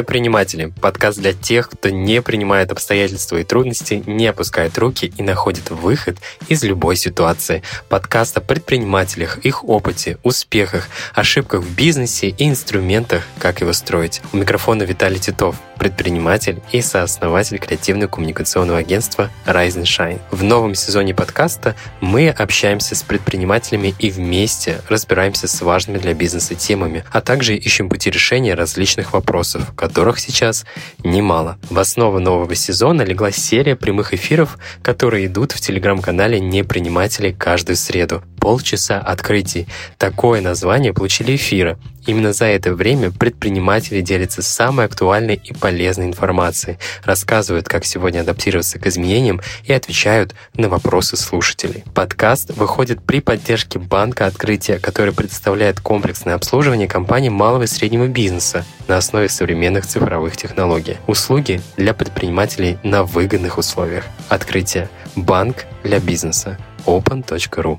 Неприниматели. Подкаст для тех, кто не принимает обстоятельства и трудности, не опускает руки и находит выход из любой ситуации. Подкаст о предпринимателях, их опыте, успехах, ошибках в бизнесе и инструментах, как его строить. У микрофона Виталий Титов, предприниматель и сооснователь креативно-коммуникационного агентства Rise and Shine. В новом сезоне подкаста мы общаемся с предпринимателями и вместе разбираемся с важными для бизнеса темами, а также ищем пути решения различных вопросов, которых сейчас немало. В основу нового сезона легла серия прямых эфиров, которые идут в телеграм-канале «Неприниматели» каждую среду. Полчаса открытий. Такое название получили эфиры. Именно за это время предприниматели делятся самой актуальной и полезной информацией, рассказывают, как сегодня адаптироваться к изменениям и отвечают на вопросы слушателей. Подкаст выходит при поддержке банка открытия, который предоставляет комплексное обслуживание компаний малого и среднего бизнеса на основе современных цифровых технологий. Услуги для предпринимателей на выгодных условиях. Открытие. Банк для бизнеса. open.ru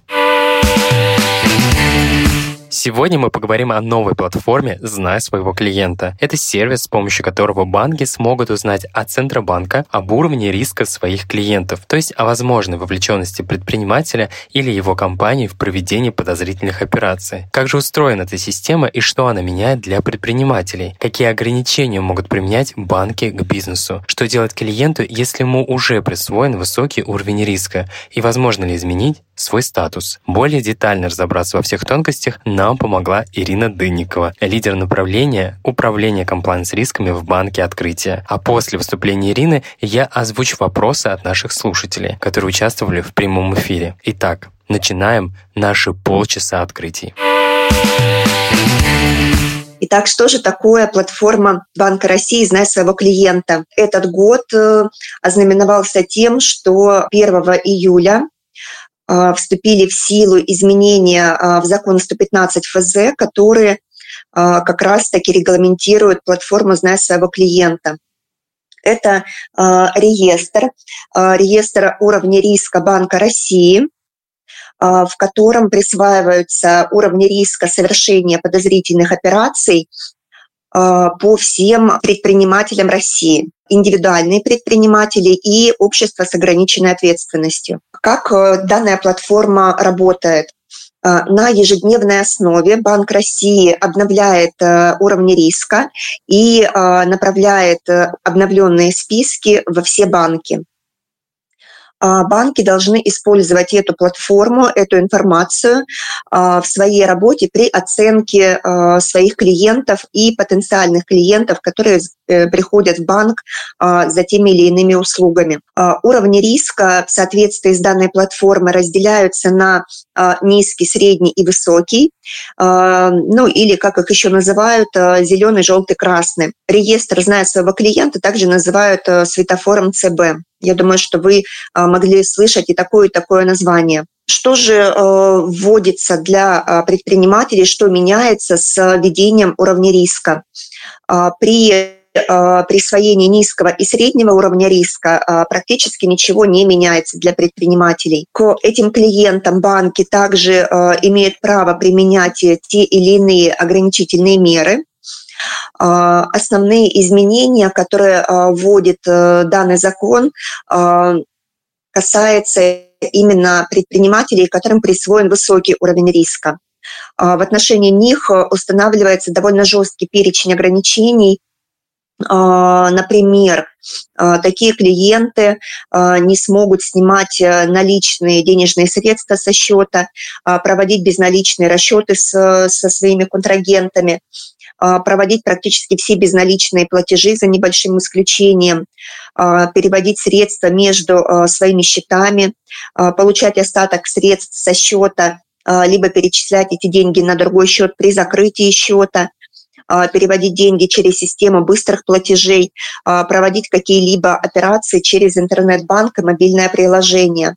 Сегодня мы поговорим о новой платформе «Знай своего клиента». Это сервис, с помощью которого банки смогут узнать от Центробанка об уровне риска своих клиентов, то есть о возможной вовлеченности предпринимателя или его компании в проведении подозрительных операций. Как же устроена эта система и что она меняет для предпринимателей? Какие ограничения могут применять банки к бизнесу? Что делать клиенту, если ему уже присвоен высокий уровень риска? И возможно ли изменить свой статус. Более детально разобраться во всех тонкостях нам помогла Ирина Дынникова, лидер направления управления комплайнс-рисками в банке открытия. А после выступления Ирины я озвучу вопросы от наших слушателей, которые участвовали в прямом эфире. Итак, начинаем наши полчаса открытий. Итак, что же такое платформа Банка России «Знай своего клиента»? Этот год э, ознаменовался тем, что 1 июля вступили в силу изменения а, в закон 115 ФЗ, которые а, как раз-таки регламентируют платформу «Знай своего клиента». Это реестр, реестр уровня риска Банка России, в котором присваиваются уровни риска совершения подозрительных операций по всем предпринимателям России индивидуальные предприниматели и общество с ограниченной ответственностью. Как э, данная платформа работает? Э, на ежедневной основе Банк России обновляет э, уровни риска и направляет обновленные списки во все банки. А, банки должны использовать эту платформу, эту информацию а, в своей работе при оценке а, своих клиентов и потенциальных клиентов, которые э, приходят в банк за теми или иными услугами. Уровни риска в соответствии с данной платформой разделяются на низкий, средний и высокий, ну или, как их еще называют, зеленый, желтый, красный. Реестр «Зная своего клиента» также называют светофором ЦБ. Я думаю, что вы а, могли слышать и такое, и такое название. Что же э, вводится для а, предпринимателей, что меняется с введением уровня риска? А, при присвоении низкого и среднего уровня риска практически ничего не меняется для предпринимателей. К этим клиентам банки также имеют право применять те или иные ограничительные меры, а, основные изменения, которые а, вводит э, данный закон, а, касается именно предпринимателей, которым присвоен высокий уровень риска. В отношении них устанавливается довольно жесткий перечень ограничений. Например, такие клиенты не смогут снимать э, наличные денежные средства со счета, проводить безналичные расчеты со своими контрагентами, а, проводить практически все безналичные платежи за небольшим исключением, а, переводить средства между а, своими счетами, получать остаток средств со счета, либо перечислять эти деньги на другой счет при закрытии счета, переводить деньги через систему быстрых платежей, проводить какие-либо операции через интернет-банк и мобильное приложение.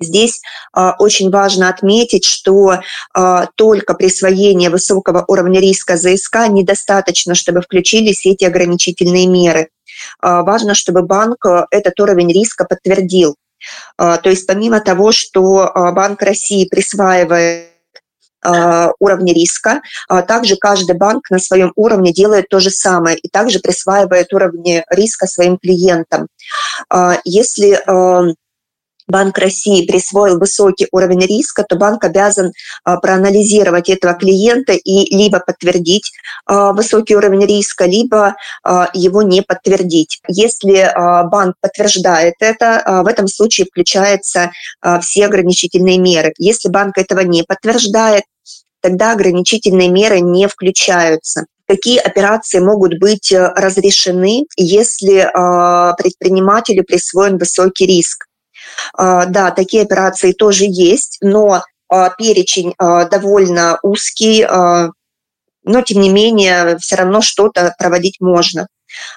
Здесь э, очень важно отметить, что э, только присвоение высокого уровня риска ЗСК недостаточно, чтобы включились эти ограничительные меры. Э, важно, чтобы банк этот уровень риска подтвердил. То есть помимо того, что Банк России присваивает уровня риска. Также каждый банк на своем уровне делает то же самое и также присваивает уровни риска своим клиентам. Если Банк России присвоил высокий уровень риска, то банк обязан а, проанализировать этого клиента и либо подтвердить а, высокий уровень риска, либо а, его не подтвердить. Если банк подтверждает это, в этом случае включаются все ограничительные меры. Если банк этого не подтверждает, тогда ограничительные меры не включаются какие операции могут быть разрешены, если предпринимателю присвоен высокий риск. А, да, такие операции тоже есть, но а, перечень а, довольно узкий, но тем не менее все равно что-то проводить можно.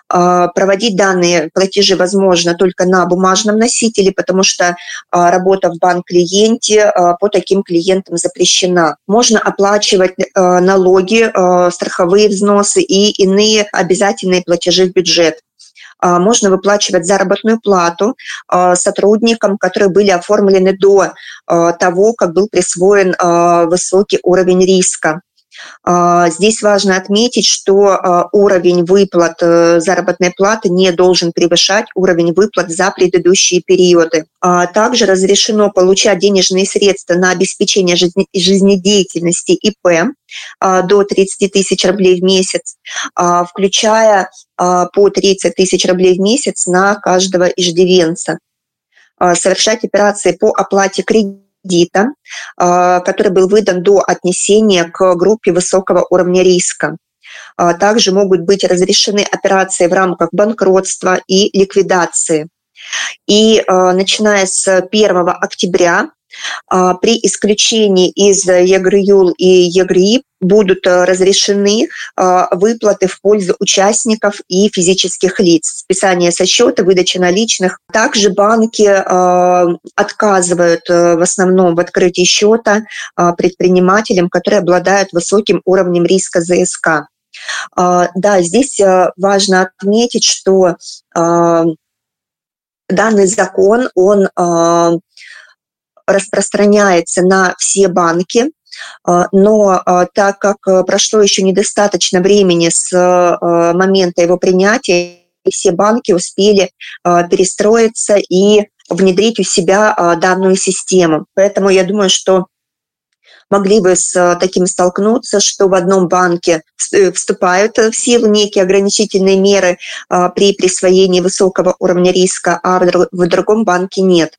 Проводить данные платежи возможно только на бумажном носителе, потому что работа в банк-клиенте по таким клиентам запрещена. Можно оплачивать налоги, страховые взносы и иные обязательные платежи в бюджет. А, можно выплачивать заработную плату а, сотрудникам, которые были оформлены до а, того, как был присвоен высокий уровень риска. Здесь важно отметить, что уровень выплат э, заработной платы не должен превышать уровень выплат за предыдущие периоды. Также разрешено получать денежные средства на обеспечение жизнедеятельности ИП до 30 тысяч рублей в месяц, включая по 30 тысяч рублей в месяц на каждого иждивенца. Совершать операции по оплате кредита а, который был выдан до отнесения к группе высокого уровня риска. А, также могут быть разрешены операции в рамках банкротства и ликвидации. И а, начиная с 1 октября а, при исключении из ЕГРЮЛ и ЕГРИ будут э, разрешены а, выплаты в пользу участников и физических лиц, списание со счета, выдача наличных. Также банки а, отказывают э, в основном в открытии счета предпринимателям, которые обладают высоким уровнем риска ЗСК. Да, здесь э, важно отметить, что данный закон, он распространяется на все банки, а, но а, так как э, прошло еще недостаточно времени с э, момента его принятия, все банки успели а, перестроиться и внедрить у себя данную систему. Поэтому я думаю, что могли бы с таким столкнуться, что в одном банке э, вступают в силу некие ограничительные меры при присвоении высокого уровня риска, а в другом банке нет.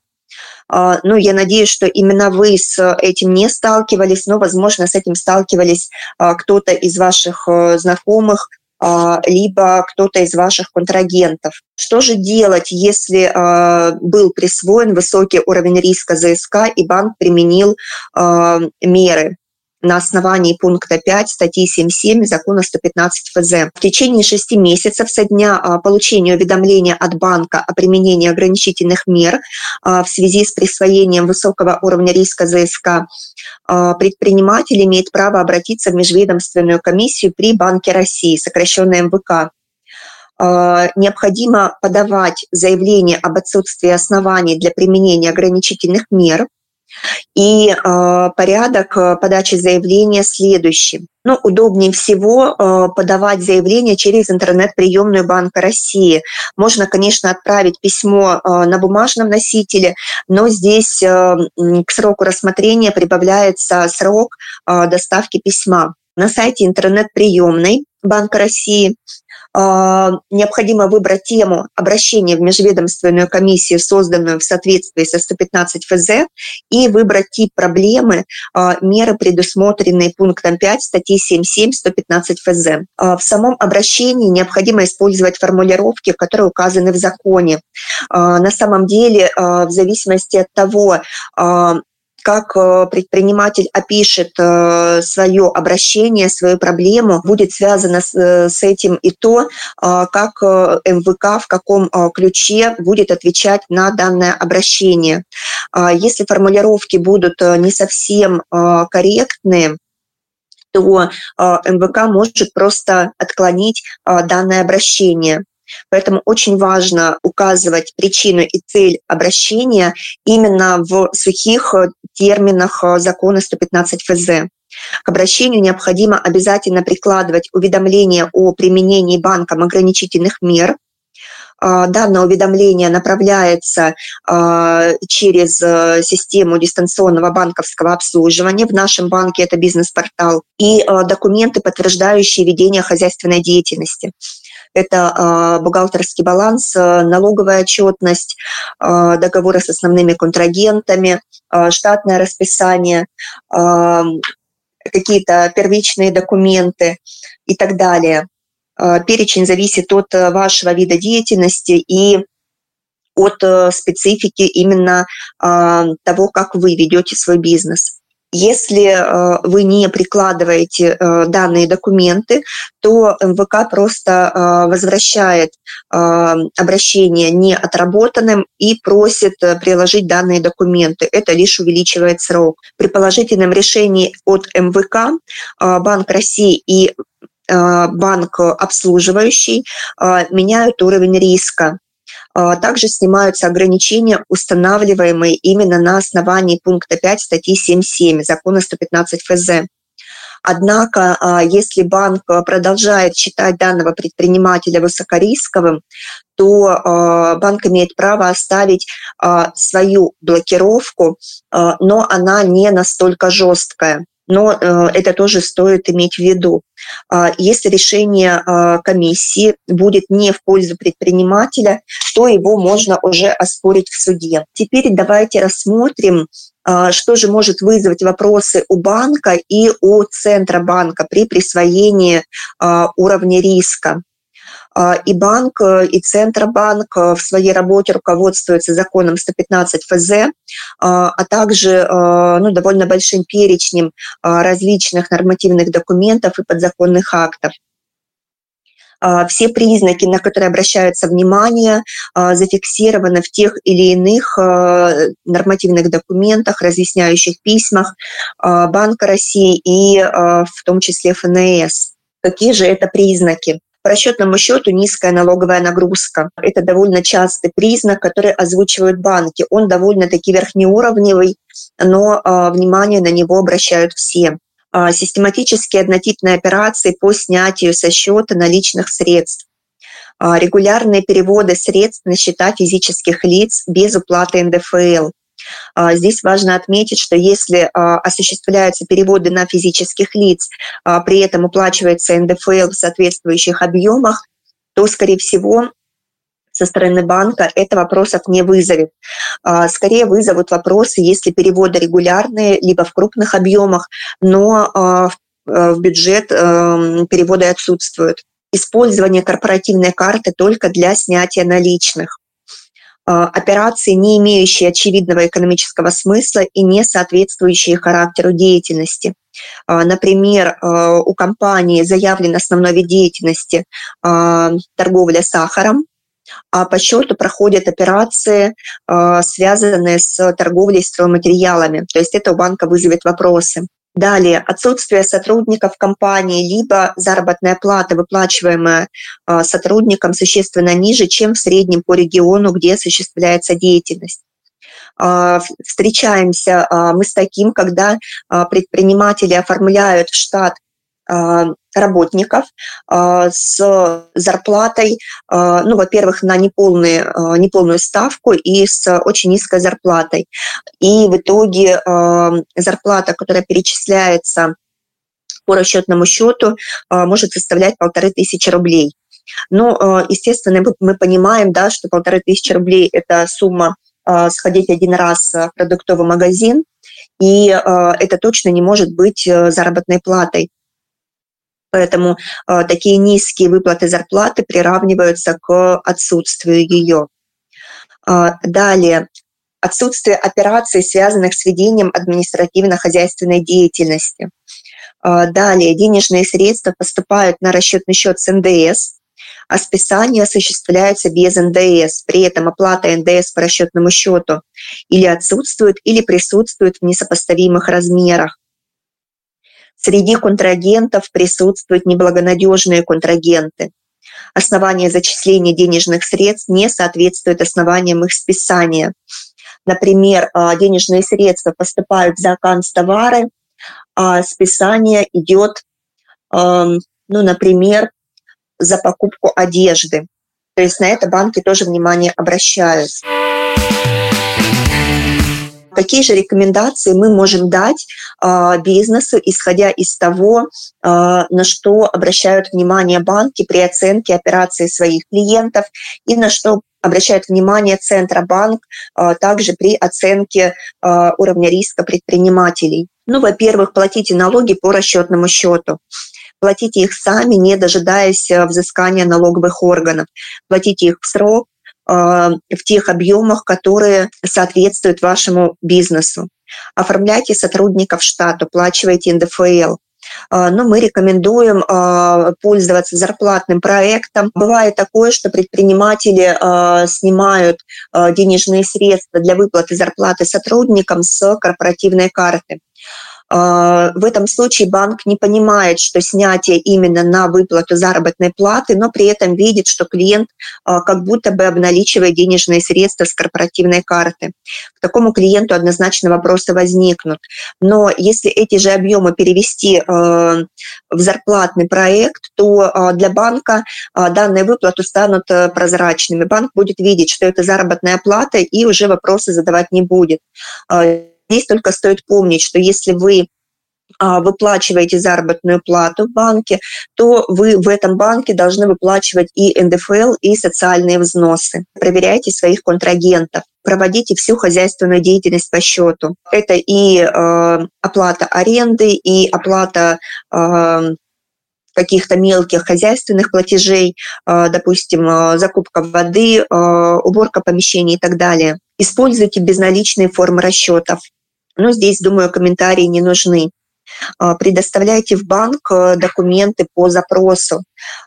А, ну, я надеюсь, что именно вы с этим не сталкивались, но, возможно, с этим сталкивались а, кто-то из ваших э, знакомых, а, либо кто-то из ваших контрагентов. Что же делать, если был присвоен высокий уровень риска ЗСК и банк применил меры? На основании пункта 5 статьи 7.7 закона 115 ФЗ. В течение шести месяцев со дня а, получения уведомления от банка о применении ограничительных мер а, в связи с присвоением высокого уровня риска ЗСК а, предприниматель имеет право обратиться в межведомственную комиссию при Банке России, сокращенно МВК, необходимо подавать заявление об отсутствии оснований для применения ограничительных мер и э, порядок э, подачи заявления следующий. Ну, удобнее всего э, подавать заявление через интернет-приемную Банка России. Можно, конечно, отправить письмо э, на бумажном носителе, но здесь э, к сроку рассмотрения прибавляется срок э, доставки письма. На сайте интернет-приемной Банка России а, необходимо выбрать тему обращения в межведомственную комиссию, созданную в соответствии со 115 ФЗ, и выбрать тип проблемы, а, меры, предусмотренные пунктом 5 статьи 7.7 115 ФЗ. В самом обращении необходимо использовать формулировки, которые указаны в законе. А, на самом деле, в зависимости от того, как э, предприниматель опишет э, свое обращение, свою проблему, будет связано с, э, этим и то, как МВК в каком ключе будет отвечать на данное обращение. Если формулировки будут не совсем корректные, то МВК может просто отклонить данное обращение. Поэтому очень важно указывать причину и цель обращения именно в сухих терминах закона 115 ФЗ. К обращению необходимо обязательно прикладывать уведомление о применении банком ограничительных мер, а, данное уведомление направляется а, через э, систему дистанционного банковского обслуживания. В нашем банке это бизнес-портал. И э, документы, подтверждающие ведение хозяйственной деятельности. Это бухгалтерский баланс, э, налоговая отчетность, договоры с основными контрагентами, штатное расписание, какие-то первичные документы и так далее. Перечень зависит от э, вашего вида деятельности и от э, специфики именно того, как вы ведете свой бизнес. Если вы не прикладываете данные документы, то МВК просто возвращает обращение неотработанным и просит приложить данные документы. Это лишь увеличивает срок. При положительном решении от МВК Банк России и Э, банк обслуживающий э, меняют уровень риска. Э, также снимаются ограничения, устанавливаемые именно на основании пункта 5 статьи 7.7 закона 115 ФЗ. Однако, если банк продолжает считать данного предпринимателя высокорисковым, то банк имеет право оставить свою блокировку, но она не настолько жесткая но э, это тоже стоит иметь в виду. А, если решение а, комиссии будет не в пользу предпринимателя, то его можно уже оспорить в суде. Теперь давайте рассмотрим, а, что же может вызвать вопросы у банка и у Центробанка при присвоении уровня риска. А, и банк, э, и Центробанк э, в своей работе руководствуются законом 115 ФЗ, а, а также э, ну, довольно большим перечнем различных нормативных документов и подзаконных актов все признаки, на которые обращается внимание, зафиксированы в тех или иных нормативных документах, разъясняющих письмах Банка России и в том числе ФНС. Какие же это признаки? По расчетному счету низкая налоговая нагрузка. Это довольно частый признак, который озвучивают банки. Он довольно-таки верхнеуровневый, но э, внимание на него обращают все. Э, систематические однотипные операции по снятию со счета наличных средств регулярные переводы средств на счета физических лиц без уплаты НДФЛ. А, здесь важно отметить, что если а, осуществляются переводы на физических лиц, а, при этом уплачивается НДФЛ в соответствующих объемах, то, скорее всего, со стороны банка это вопросов не вызовет. Скорее вызовут вопросы, если переводы регулярные, либо в крупных объемах, но в бюджет эм, переводы отсутствуют. Использование корпоративной карты только для снятия наличных. Э, операции, не имеющие очевидного экономического смысла и не соответствующие характеру деятельности. Э, например, э, у компании заявлен основной вид деятельности торговля сахаром, а по счету проходят операции, связанные с торговлей стройматериалами. То есть это у банка вызовет вопросы. Далее, отсутствие сотрудников компании, либо заработная плата, выплачиваемая а, сотрудникам, существенно ниже, чем в среднем по региону, где осуществляется деятельность. А, встречаемся а, мы с таким, когда предприниматели оформляют в штат работников а, с зарплатой, а, ну, во-первых, на неполную, неполную ставку и с очень низкой зарплатой. И в итоге зарплата, которая перечисляется по расчетному счету, может составлять полторы тысячи рублей. Но, естественно, мы понимаем, да, что полторы тысячи рублей – это сумма сходить один раз в продуктовый магазин, и это точно не может быть э, заработной платой. Поэтому э, такие низкие выплаты зарплаты приравниваются к отсутствию ее. Э, далее, отсутствие операций, связанных с ведением административно-хозяйственной деятельности. Э, далее, денежные средства поступают на расчетный счет с НДС, а списание осуществляется без НДС. При этом оплата НДС по расчетному счету или отсутствует, или присутствует в несопоставимых размерах. Среди контрагентов присутствуют неблагонадежные контрагенты. Основание зачисления денежных средств не соответствует основаниям их списания. Например, денежные средства поступают в заказ товары, а списание идет, ну, например, за покупку одежды. То есть на это банки тоже внимание обращают. Какие же рекомендации мы можем дать э, бизнесу, исходя из того, э, на что обращают внимание банки при оценке операций своих клиентов и на что обращает внимание Центробанк э, также при оценке уровня риска предпринимателей. Ну, во-первых, платите налоги по расчетному счету платите их сами, не дожидаясь взыскания налоговых органов. Платите их в срок, в тех объемах, которые соответствуют вашему бизнесу. Оформляйте сотрудников штат, уплачивайте НДФЛ. Э, но мы рекомендуем пользоваться зарплатным проектом. Бывает такое, что предприниматели снимают денежные средства для выплаты зарплаты сотрудникам с корпоративной карты. А, в этом случае банк не понимает, что снятие именно на выплату заработной платы, но при этом видит, что клиент а, как будто бы обналичивает денежные средства с корпоративной карты. К такому клиенту однозначно вопросы возникнут. Но если эти же объемы перевести а, в зарплатный проект, то для банка данные выплаты станут прозрачными. Банк будет видеть, что это заработная плата и уже вопросы задавать не будет. Здесь только стоит помнить, что если вы а, выплачиваете заработную плату в банке, то вы в этом банке должны выплачивать и НДФЛ, и социальные взносы. Проверяйте своих контрагентов проводите всю хозяйственную деятельность по счету. Это и э, оплата аренды, и оплата э, каких-то мелких хозяйственных платежей, э, допустим, э, закупка воды, э, уборка помещений и так далее. Используйте безналичные формы расчетов. Но здесь, думаю, комментарии не нужны. А, предоставляйте в банк э, документы по запросу.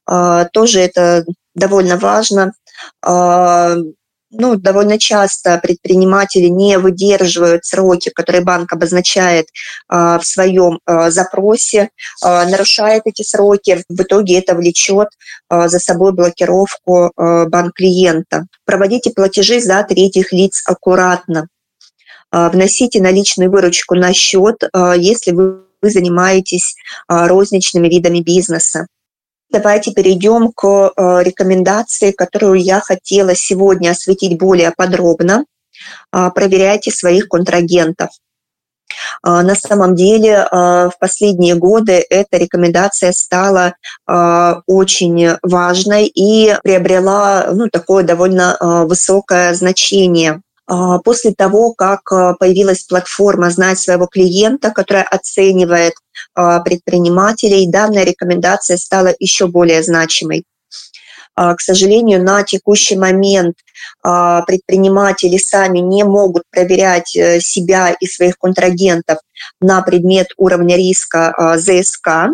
А, тоже это довольно важно. А, ну, довольно часто предприниматели не выдерживают сроки, которые банк обозначает в своем запросе, нарушает эти сроки. В итоге это влечет за собой блокировку банк клиента. Проводите платежи за третьих лиц аккуратно. А, вносите наличную выручку на счет, а, если вы занимаетесь а, розничными видами бизнеса. Давайте перейдем к рекомендации, которую я хотела сегодня осветить более подробно. Проверяйте своих контрагентов. На самом деле в последние годы эта рекомендация стала очень важной и приобрела ну, такое довольно высокое значение после того, как а, появилась платформа «Знать своего клиента», которая оценивает а, предпринимателей, данная рекомендация стала еще более значимой. К сожалению, на текущий момент предприниматели сами не могут проверять э, себя и своих контрагентов на предмет уровня риска ЗСК.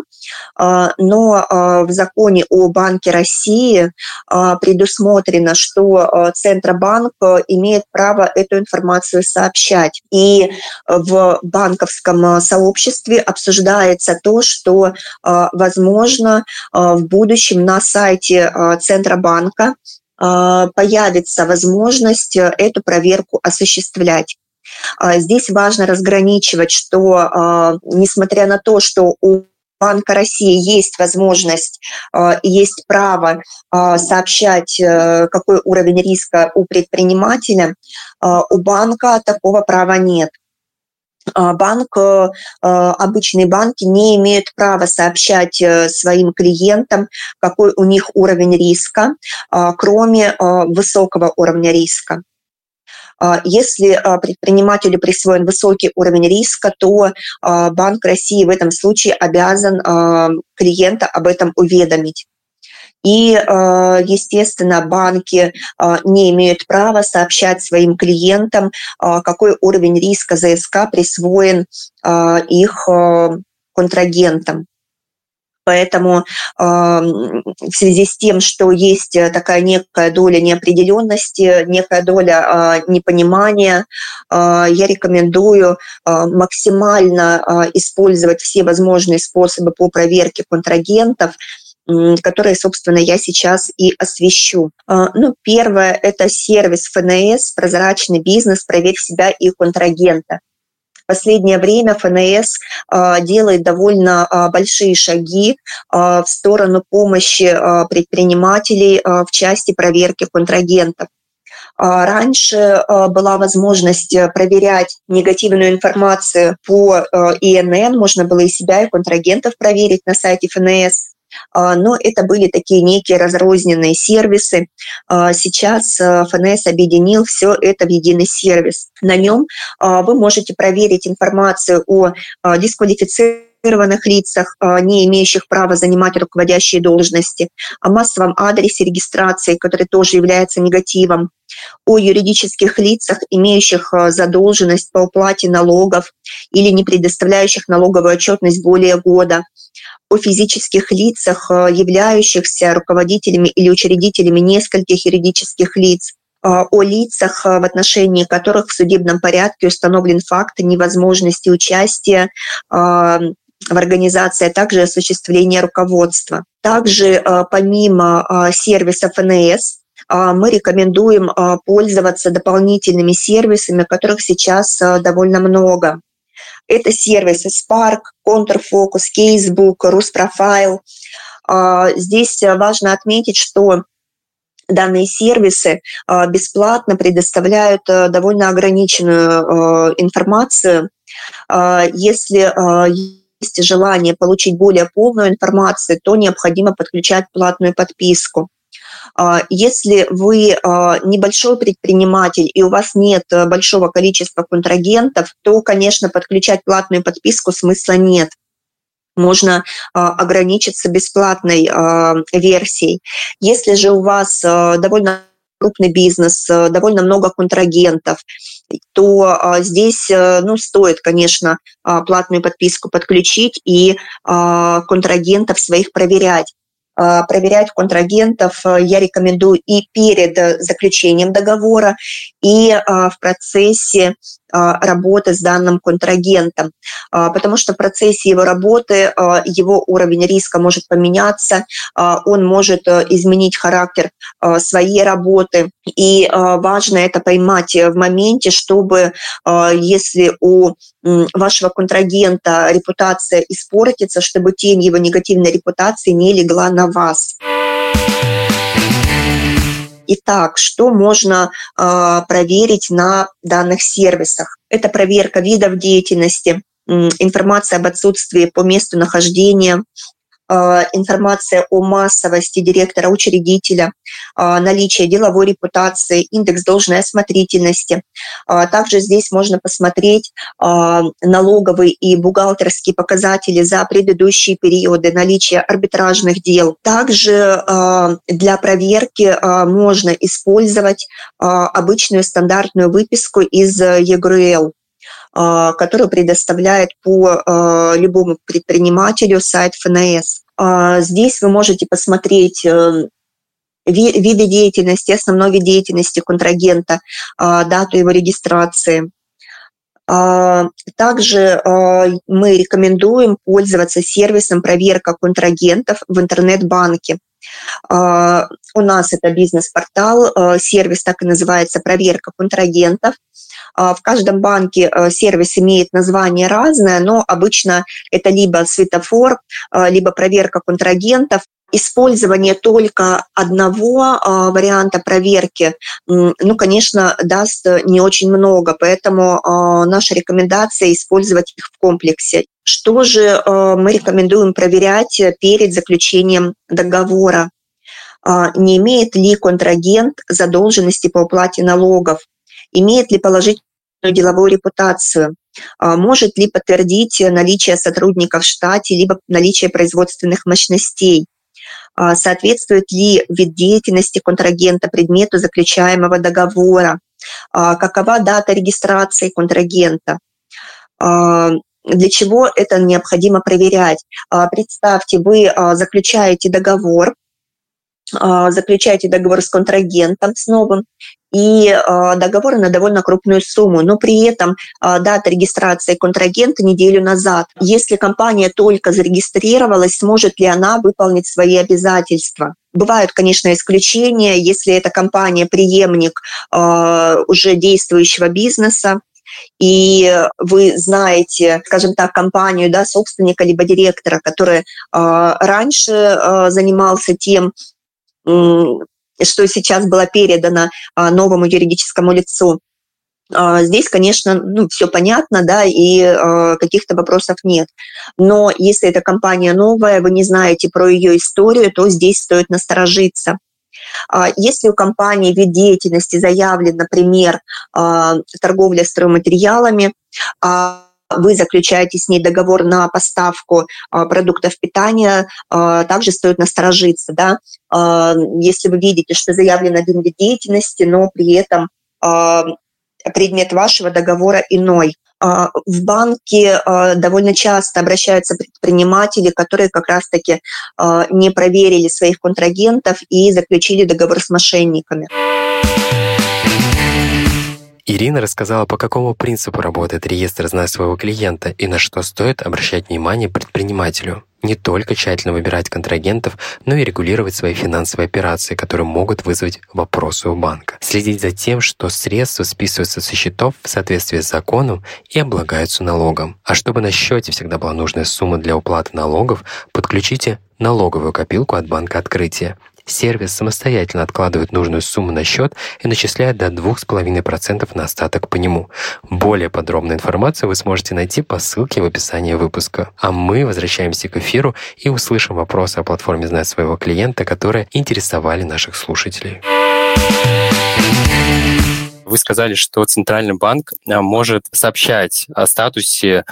А, но а, в законе о Банке России а, предусмотрено, что Центробанк имеет право эту информацию сообщать. И в банковском сообществе обсуждается то, что, возможно, в будущем на сайте Центробанка появится возможность эту проверку осуществлять. Здесь важно разграничивать, что несмотря на то, что у Банка России есть возможность э, есть право э, сообщать, э, какой уровень риска у предпринимателя, у банка такого права нет банк, обычные банки не имеют права сообщать своим клиентам, какой у них уровень риска, кроме высокого уровня риска. А, если а, предпринимателю присвоен высокий уровень риска, то а, Банк России в этом случае обязан клиента об этом уведомить. И, естественно, банки не имеют права сообщать своим клиентам, какой уровень риска ЗСК присвоен их контрагентам. Поэтому в связи с тем, что есть э, такая некая доля неопределенности, некая доля непонимания, я рекомендую максимально использовать все возможные способы по проверке контрагентов, которые, собственно, я сейчас и освещу. Ну, первое – это сервис ФНС «Прозрачный бизнес. Проверь себя и контрагента» последнее время ФНС а, делает довольно а, большие шаги а, в сторону помощи предпринимателей в части проверки контрагентов. Раньше была возможность проверять негативную информацию по ИНН, можно было и себя, и контрагентов проверить на сайте ФНС. А, но это были такие некие разрозненные сервисы. А, сейчас а, ФНС объединил все это в единый сервис. На нем вы можете проверить информацию о дисквалифицированных лицах, не имеющих права занимать руководящие должности, о массовом адресе регистрации, который тоже является негативом, о юридических лицах, имеющих задолженность по уплате налогов или не предоставляющих налоговую отчетность более года, о физических лицах, э, являющихся руководителями или учредителями нескольких юридических лиц, о лицах, в отношении которых в судебном порядке установлен факт невозможности участия в организации, а также осуществления руководства. Также помимо сервиса ФНС мы рекомендуем пользоваться дополнительными сервисами, которых сейчас довольно много. Это сервисы Spark, Counterfocus, Casebook, RusProfile. Здесь важно отметить, что данные сервисы бесплатно предоставляют довольно ограниченную информацию. Если есть желание получить более полную информацию, то необходимо подключать платную подписку. А, если вы а, небольшой предприниматель и у вас нет э, большого количества контрагентов, то, конечно, подключать платную подписку смысла нет можно а, ограничиться бесплатной версией. Если же у вас довольно крупный бизнес, довольно много контрагентов, то здесь ну, стоит, конечно, платную подписку подключить и контрагентов своих проверять. А, проверять контрагентов э, я рекомендую и перед э, заключением договора, и а, в процессе а, работы с данным контрагентом, потому что в процессе его работы его уровень риска может поменяться, он может э, изменить характер своей работы, и важно это поймать в моменте, чтобы если у вашего контрагента репутация испортится, чтобы тень его негативной репутации не легла на вас. Итак, что можно э, проверить на данных сервисах? Это проверка видов деятельности, информация об отсутствии по месту нахождения, а, информация о массовости директора, учредителя, а, наличие деловой репутации, индекс должной осмотрительности. А, также здесь можно посмотреть налоговые и бухгалтерские показатели за предыдущие периоды, наличие арбитражных дел. Также для проверки можно использовать обычную стандартную выписку из ЕГРЛ. А, которую предоставляет по а, любому предпринимателю сайт ФНС. А, здесь вы можете посмотреть э, виды деятельности, основной вид деятельности контрагента, дату его регистрации. Также мы рекомендуем пользоваться сервисом проверка контрагентов в интернет-банке. У нас это бизнес-портал, сервис так и называется «Проверка контрагентов». А, в каждом банке э, сервис имеет название разное, но обычно это либо светофор, э, либо проверка контрагентов, использование только одного а, варианта проверки, ну, конечно, даст не очень много, поэтому а, наша рекомендация использовать их в комплексе. Что же мы рекомендуем проверять перед заключением договора? Не имеет ли контрагент задолженности по уплате налогов? имеет ли положительную деловую репутацию, а, может ли подтвердить наличие сотрудников в штате, либо наличие производственных мощностей, а, соответствует ли вид деятельности контрагента предмету заключаемого договора, а, какова дата регистрации контрагента, для чего это необходимо проверять. Представьте, вы заключаете договор, заключаете договор с контрагентом, с новым, и договоры на довольно крупную сумму, но при этом дата регистрации контрагента неделю назад. Если компания только зарегистрировалась, сможет ли она выполнить свои обязательства? Бывают, конечно, исключения, если это компания преемник уже действующего бизнеса, и вы знаете, скажем так, компанию, да, собственника либо директора, который э, раньше э, занимался тем, что сейчас было передано а, новому юридическому лицу. Здесь, конечно, ну, все понятно, да, и э, каких-то вопросов нет. Но если эта компания новая, вы не знаете про ее историю, то здесь стоит насторожиться. Если у компании вид деятельности заявлен, например, торговля стройматериалами, вы заключаете с ней договор на поставку а, продуктов питания, а, также стоит насторожиться. Да? А, если вы видите, что заявлен один вид деятельности, но при этом предмет вашего договора иной. В банке довольно часто обращаются предприниматели, которые как раз-таки не проверили своих контрагентов и заключили договор с мошенниками. Ирина рассказала, по какому принципу работает реестр «Знай своего клиента» и на что стоит обращать внимание предпринимателю. Не только тщательно выбирать контрагентов, но и регулировать свои финансовые операции, которые могут вызвать вопросы у банка. Следить за тем, что средства списываются со счетов в соответствии с законом и облагаются налогом. А чтобы на счете всегда была нужная сумма для уплаты налогов, подключите налоговую копилку от банка открытия. Сервис самостоятельно откладывает нужную сумму на счет и начисляет до 2,5% на остаток по нему. Более подробную информацию вы сможете найти по ссылке в описании выпуска. А мы возвращаемся к эфиру и услышим вопросы о платформе «Знать своего клиента», которые интересовали наших слушателей. Вы сказали, что Центральный банк а, может сообщать о статусе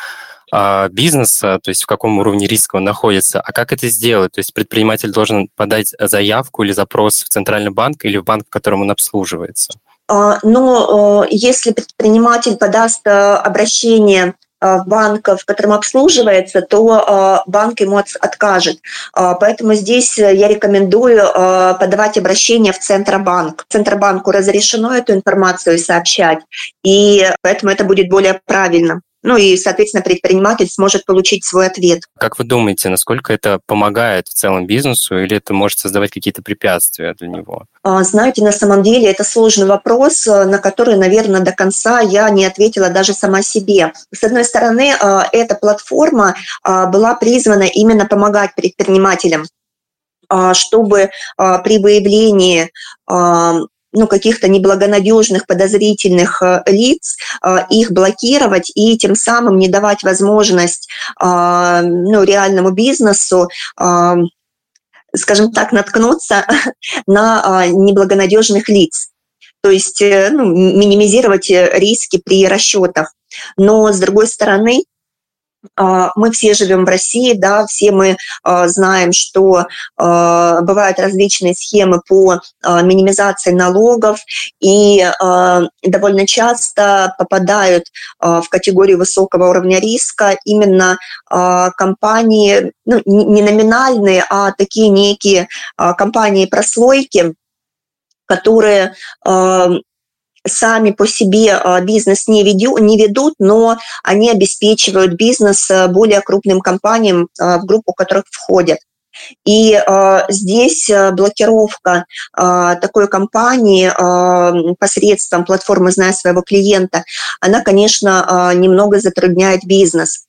бизнеса, то есть в каком уровне риска он находится, а как это сделать? То есть предприниматель должен подать заявку или запрос в Центральный банк или в банк, в котором он обслуживается? А, но если предприниматель подаст обращение в банк, в котором обслуживается, то банк ему откажет. Поэтому здесь я рекомендую подавать обращение в Центробанк. Центробанку разрешено эту информацию сообщать, и поэтому это будет более правильно. Ну и, соответственно, предприниматель сможет получить свой ответ. Как вы думаете, насколько это помогает в целом бизнесу или это может создавать какие-то препятствия для него? А, знаете, на самом деле это сложный вопрос, э, на который, наверное, до конца я не ответила даже сама себе. С одной стороны, э, эта платформа э, была призвана именно помогать предпринимателям чтобы при выявлении ну, каких-то неблагонадежных, подозрительных э, лиц, э, их блокировать и тем самым не давать возможность э, ну, реальному бизнесу скажем так, наткнуться на неблагонадежных лиц. То есть ну, минимизировать риски при расчетах. Но, с другой стороны, мы все живем в России, да, все мы а, знаем, что а, бывают различные схемы по минимизации налогов и довольно часто попадают в категорию высокого уровня риска именно компании, ну, не номинальные, а такие некие компании-прослойки, которые сами по себе а, бизнес не, веду, не ведут, но они обеспечивают бизнес а, более крупным компаниям, а, в группу которых входят. И э, здесь блокировка э, такой компании э, посредством платформы «Зная своего клиента», она, конечно, э, немного затрудняет бизнес.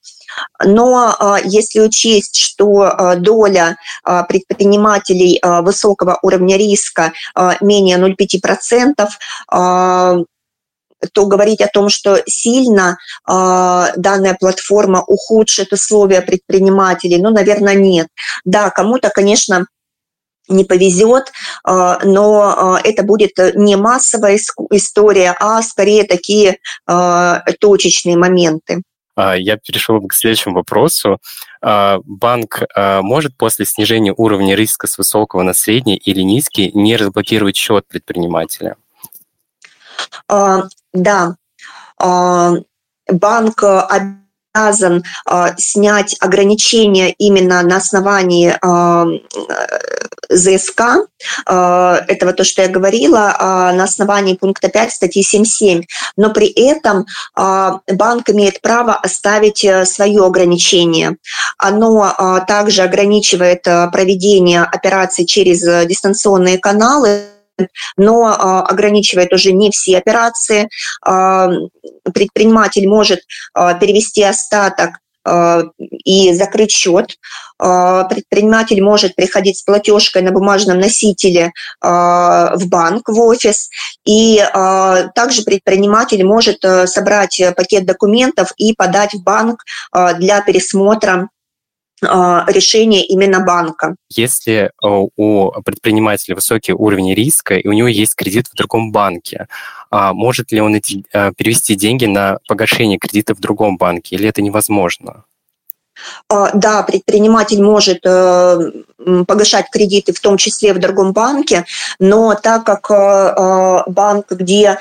Но а, если учесть, что а, доля а, предпринимателей высокого уровня риска менее 0,5%, то говорить о том, что сильно э, данная платформа ухудшит условия предпринимателей, ну, наверное, нет. Да, кому-то, конечно, не повезет, но это будет не массовая история, а скорее такие точечные моменты. А, я перешел к следующему вопросу. А, банк а, может после снижения уровня риска с высокого на средний или низкий не разблокировать счет предпринимателя? Да. Банк обязан э, снять ограничения именно на основании э, ЗСК, э, этого то, что я говорила, на основании пункта 5 статьи 7.7, но при этом банк имеет право оставить э, свое ограничение. Оно также ограничивает э, проведение операций через э, дистанционные каналы, но а, ограничивает уже не все операции. А, предприниматель может а, перевести остаток и закрыть счет. Предприниматель может приходить с платежкой на бумажном носителе в банк, в офис. И также предприниматель может собрать пакет документов и подать в банк для пересмотра решение именно банка. Если э, у предпринимателя высокий уровень риска, и у него есть кредит в другом банке, а может ли он эти, э, перевести деньги на погашение кредита в другом банке, или это невозможно? А, да, предприниматель может э, погашать кредиты, в том числе в другом банке, но так как банк, где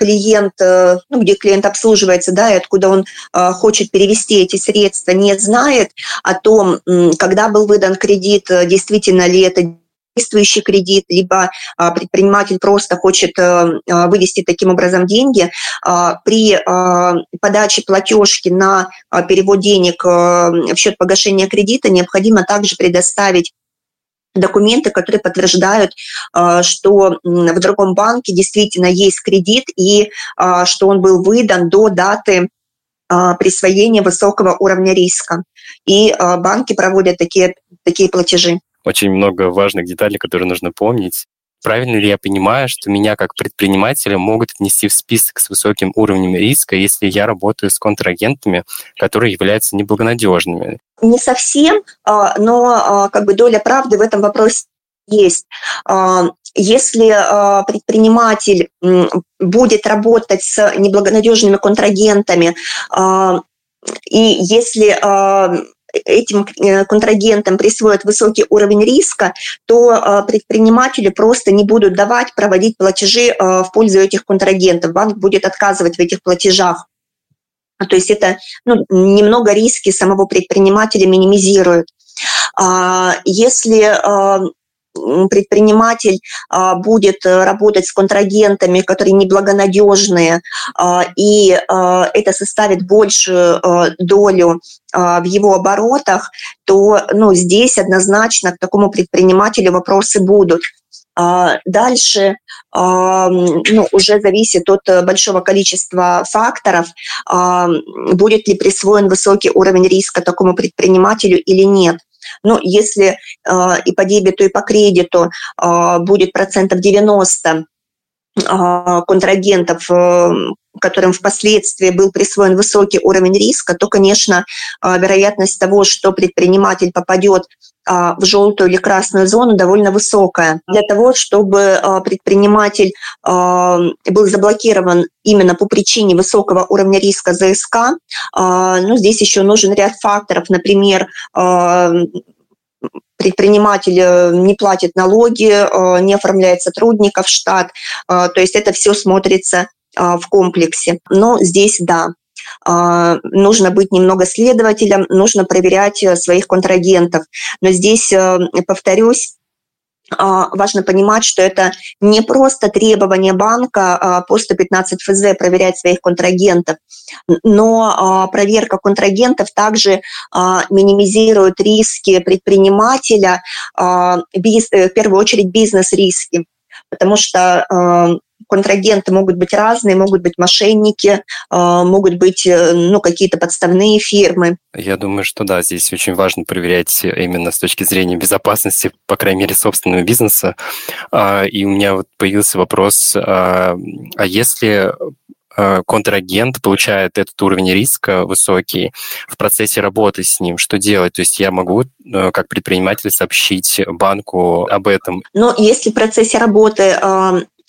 клиент, э, ну, где клиент обслуживается, да, и откуда он э, хочет перевести эти средства, не знает о том, когда был выдан кредит, э, действительно ли это действующий кредит, либо предприниматель просто хочет вывести таким образом деньги, а, при подаче платежки на перевод денег в счет погашения кредита необходимо также предоставить документы, которые подтверждают, а, что в другом банке действительно есть кредит и а, что он был выдан до даты а, присвоения высокого уровня риска. И банки проводят такие, такие платежи. Очень много важных деталей, которые нужно помнить. Правильно ли я понимаю, что меня как предпринимателя могут внести в список с высоким уровнем риска, если я работаю с контрагентами, которые являются неблагонадежными? Не совсем, а, но а, как бы доля правды в этом вопросе есть. А, если предприниматель будет работать с неблагонадежными контрагентами, и если этим э, контрагентам присвоят высокий уровень риска, то э, предприниматели просто не будут давать проводить платежи э, в пользу этих контрагентов. Банк будет отказывать в этих платежах. То есть это ну, немного риски самого предпринимателя минимизирует. А, если предприниматель а, будет э, работать с контрагентами, которые неблагонадежные, а, и а, это составит большую долю в его оборотах, то ну, здесь однозначно к такому предпринимателю вопросы будут. Дальше ну, уже зависит от большого количества факторов, будет ли присвоен высокий уровень риска такому предпринимателю или нет. Ну, если э, и по дебету, и по кредиту э, будет процентов 90 э, контрагентов, которым впоследствии был присвоен высокий уровень риска, то, конечно, вероятность того, что предприниматель попадет а, в желтую или красную зону довольно высокая. Для того, чтобы а, предприниматель а, был заблокирован именно по причине высокого уровня риска ЗСК, ну, здесь еще нужен ряд факторов, например, предприниматель э, не платит налоги, не оформляет сотрудников в штат, то есть это все смотрится в комплексе. Но здесь, да, а, нужно быть немного следователем, нужно проверять э, своих контрагентов. Но здесь, э, повторюсь, а, важно понимать, что это не просто требование банка а, по 115 ФЗ проверять своих контрагентов, но проверка контрагентов также минимизирует риски предпринимателя, э, в первую очередь бизнес-риски, потому что контрагенты могут быть разные, могут быть мошенники, а, могут быть э, ну, какие-то подставные фирмы. Я думаю, что да, здесь очень важно проверять именно с точки зрения безопасности, по крайней мере, собственного бизнеса. А, и у меня вот появился вопрос, а, а если контрагент получает этот уровень риска высокий в процессе работы с ним, что делать? То есть я могу э, как предприниматель сообщить банку об этом? Ну, если в процессе работы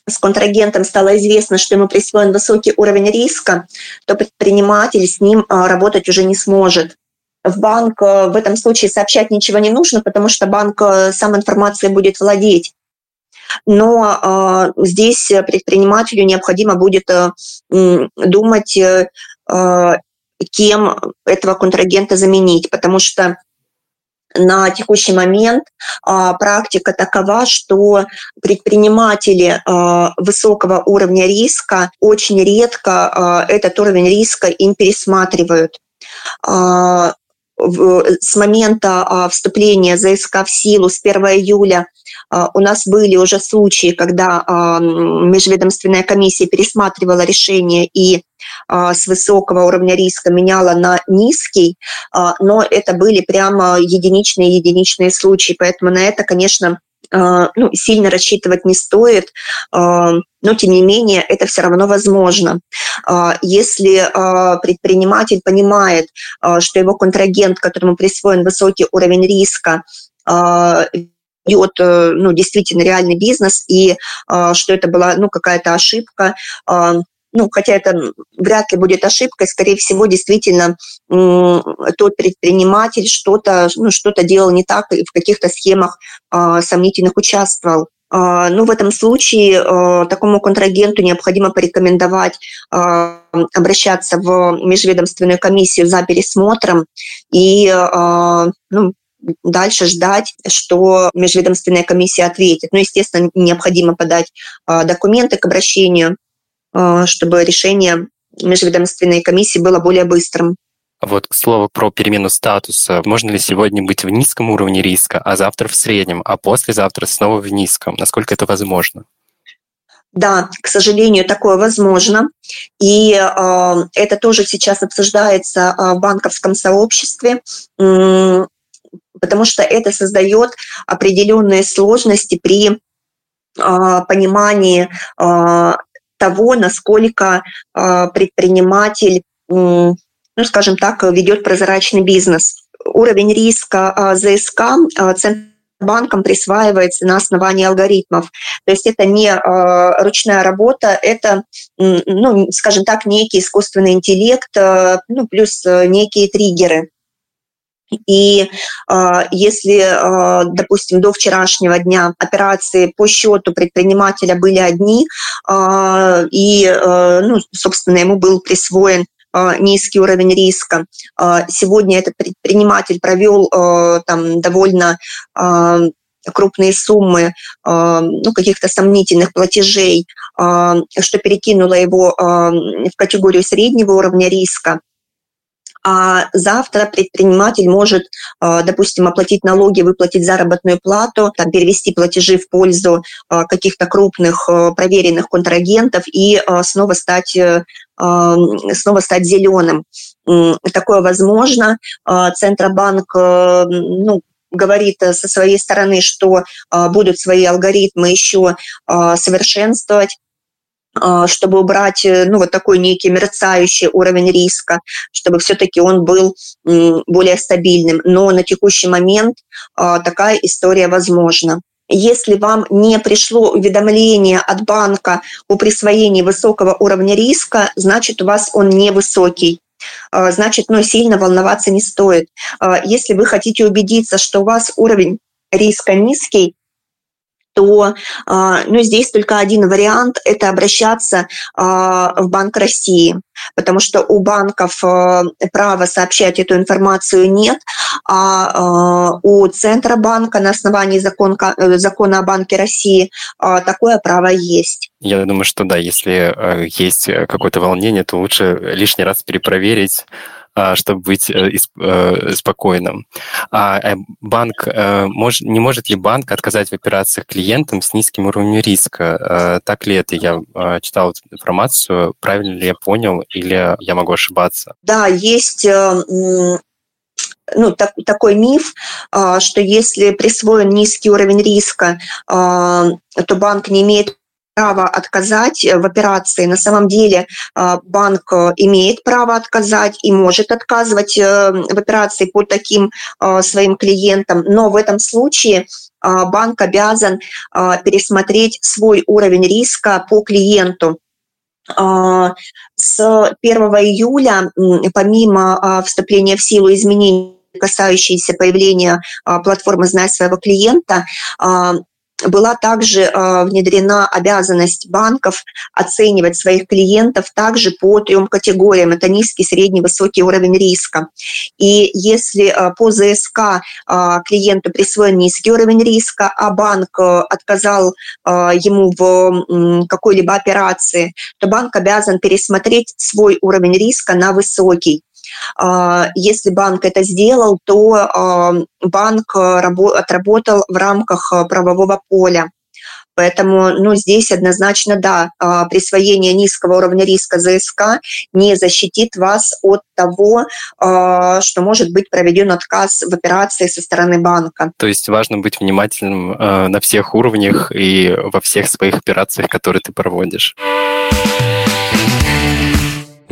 с контрагентом стало известно, что ему присвоен высокий уровень риска, то предприниматель с ним а, работать уже не сможет. В банк а, в этом случае сообщать ничего не нужно, потому что банк а, сам информацией будет владеть. Но здесь предпринимателю необходимо будет думать кем этого контрагента заменить, потому что на текущий момент а, практика такова, что предприниматели а, высокого уровня риска очень редко а, этот уровень риска им пересматривают. С момента вступления ЗСК в силу с 1 июля у нас были уже случаи, когда а, межведомственная комиссия пересматривала решение и а, с высокого уровня риска меняла на низкий, но это были прямо единичные единичные случаи, поэтому на это, конечно, ну, сильно рассчитывать не стоит, но тем не менее это все равно возможно. Если предприниматель понимает, что его контрагент, которому присвоен высокий уровень риска, идет э, ну, действительно реальный бизнес, и а, что это была ну, какая-то ошибка. А, ну, хотя это вряд ли будет ошибкой, скорее всего, действительно тот предприниматель что-то ну, что делал не так и в каких-то схемах а, сомнительных участвовал. Ну, в этом случае такому контрагенту необходимо порекомендовать обращаться в межведомственную комиссию за пересмотром и ну, дальше ждать, что межведомственная комиссия ответит. Ну, естественно, необходимо подать а, документы к обращению, а, чтобы решение межведомственной комиссии было более быстрым. Вот к слову про перемену статуса. Можно ли сегодня быть в низком уровне риска, а завтра в среднем, а послезавтра снова в низком? Насколько это возможно? Да, к сожалению, такое возможно. И э, это тоже сейчас обсуждается в банковском сообществе потому что это создает определенные сложности при а, понимании а, того, насколько а, предприниматель, ну, скажем так, ведет прозрачный бизнес. Уровень риска ЗСК Центробанком присваивается на основании алгоритмов. То есть это не ручная работа, это, ну, скажем так, некий искусственный интеллект, ну, плюс некие триггеры. И э, если, э, допустим, до вчерашнего дня операции по счету предпринимателя были одни, э, и, э, ну, собственно, ему был присвоен низкий уровень риска. Сегодня этот предприниматель провел там довольно крупные суммы ну, каких-то сомнительных платежей, что перекинуло его в категорию среднего уровня риска а завтра предприниматель может, а, допустим, оплатить налоги, выплатить заработную плату, там, перевести платежи в пользу а, каких-то крупных а, проверенных контрагентов и снова стать, снова стать зеленым. Такое возможно. Центробанк ну, говорит со своей стороны, что будут свои алгоритмы еще совершенствовать чтобы убрать э, ну, вот такой некий мерцающий уровень риска, чтобы все-таки он был более стабильным. Но на текущий момент а, такая история возможна. Если вам не пришло уведомление от банка о присвоении высокого уровня риска, значит у вас он невысокий а, значит, ну, сильно волноваться не стоит. Если вы хотите убедиться, что у вас уровень риска низкий, то а, ну, здесь только один вариант – это обращаться а, в Банк России, потому что у банков а, права сообщать эту информацию нет, а у Центробанка на основании закон, э, закона о Банке России такое право есть. Я думаю, что да, если э, есть какое-то волнение, то лучше лишний раз перепроверить, чтобы быть э, э, спокойным. А э, банк, не может ли банк отказать в операциях клиентам с низким уровнем риска? Так ли это? Я читал информацию, правильно ли я понял, или я могу ошибаться? Да, есть ну, так, такой миф, что если присвоен низкий уровень риска, то банк не имеет право отказать в операции. На самом деле э, банк э, имеет право отказать и может отказывать э, в операции по таким своим клиентам, но в этом случае банк обязан пересмотреть свой уровень риска по клиенту. С 1 июля, помимо вступления в силу изменений, касающиеся появления платформы «Знай своего клиента», была также э, внедрена обязанность банков оценивать своих клиентов также по трем категориям. Это низкий, средний, высокий уровень риска. И если э, по ЗСК э, клиенту присвоен низкий уровень риска, а банк отказал ему в какой-либо операции, то банк обязан пересмотреть свой уровень риска на высокий. А, если банк это сделал, то а, банк отработал в рамках а, правового поля. Поэтому ну, здесь однозначно да, присвоение низкого уровня риска ЗСК не защитит вас от того, что может быть проведен отказ в операции со стороны банка. То есть важно быть внимательным на всех уровнях и во всех своих операциях, которые ты проводишь.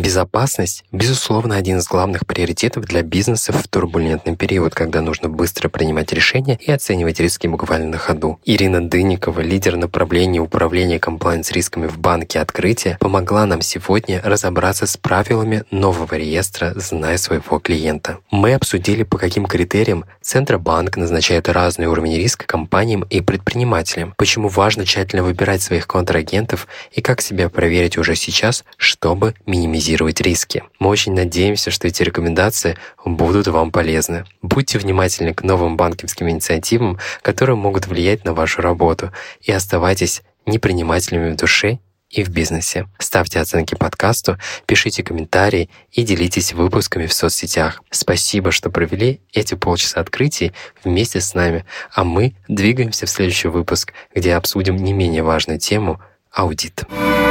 Безопасность, безусловно, один из главных приоритетов для бизнеса в турбулентный период, когда нужно быстро принимать решения и оценивать риски буквально на ходу. Ирина Дынникова, лидер направления управления комплайнс-рисками в банке «Открытие», помогла нам сегодня разобраться с правилами нового реестра «Знай своего клиента». Мы обсудили, по каким критериям Центробанк назначает разный уровень риска компаниям и предпринимателям, почему важно тщательно выбирать своих контрагентов и как себя проверить уже сейчас, чтобы минимизировать минимизировать риски. Мы очень надеемся, что эти рекомендации будут вам полезны. Будьте внимательны к новым банковским инициативам, которые могут влиять на вашу работу, и оставайтесь непринимателями в душе и в бизнесе. Ставьте оценки подкасту, пишите комментарии и делитесь выпусками в соцсетях. Спасибо, что провели эти полчаса открытий вместе с нами, а мы двигаемся в следующий выпуск, где обсудим не менее важную тему — аудит. Аудит.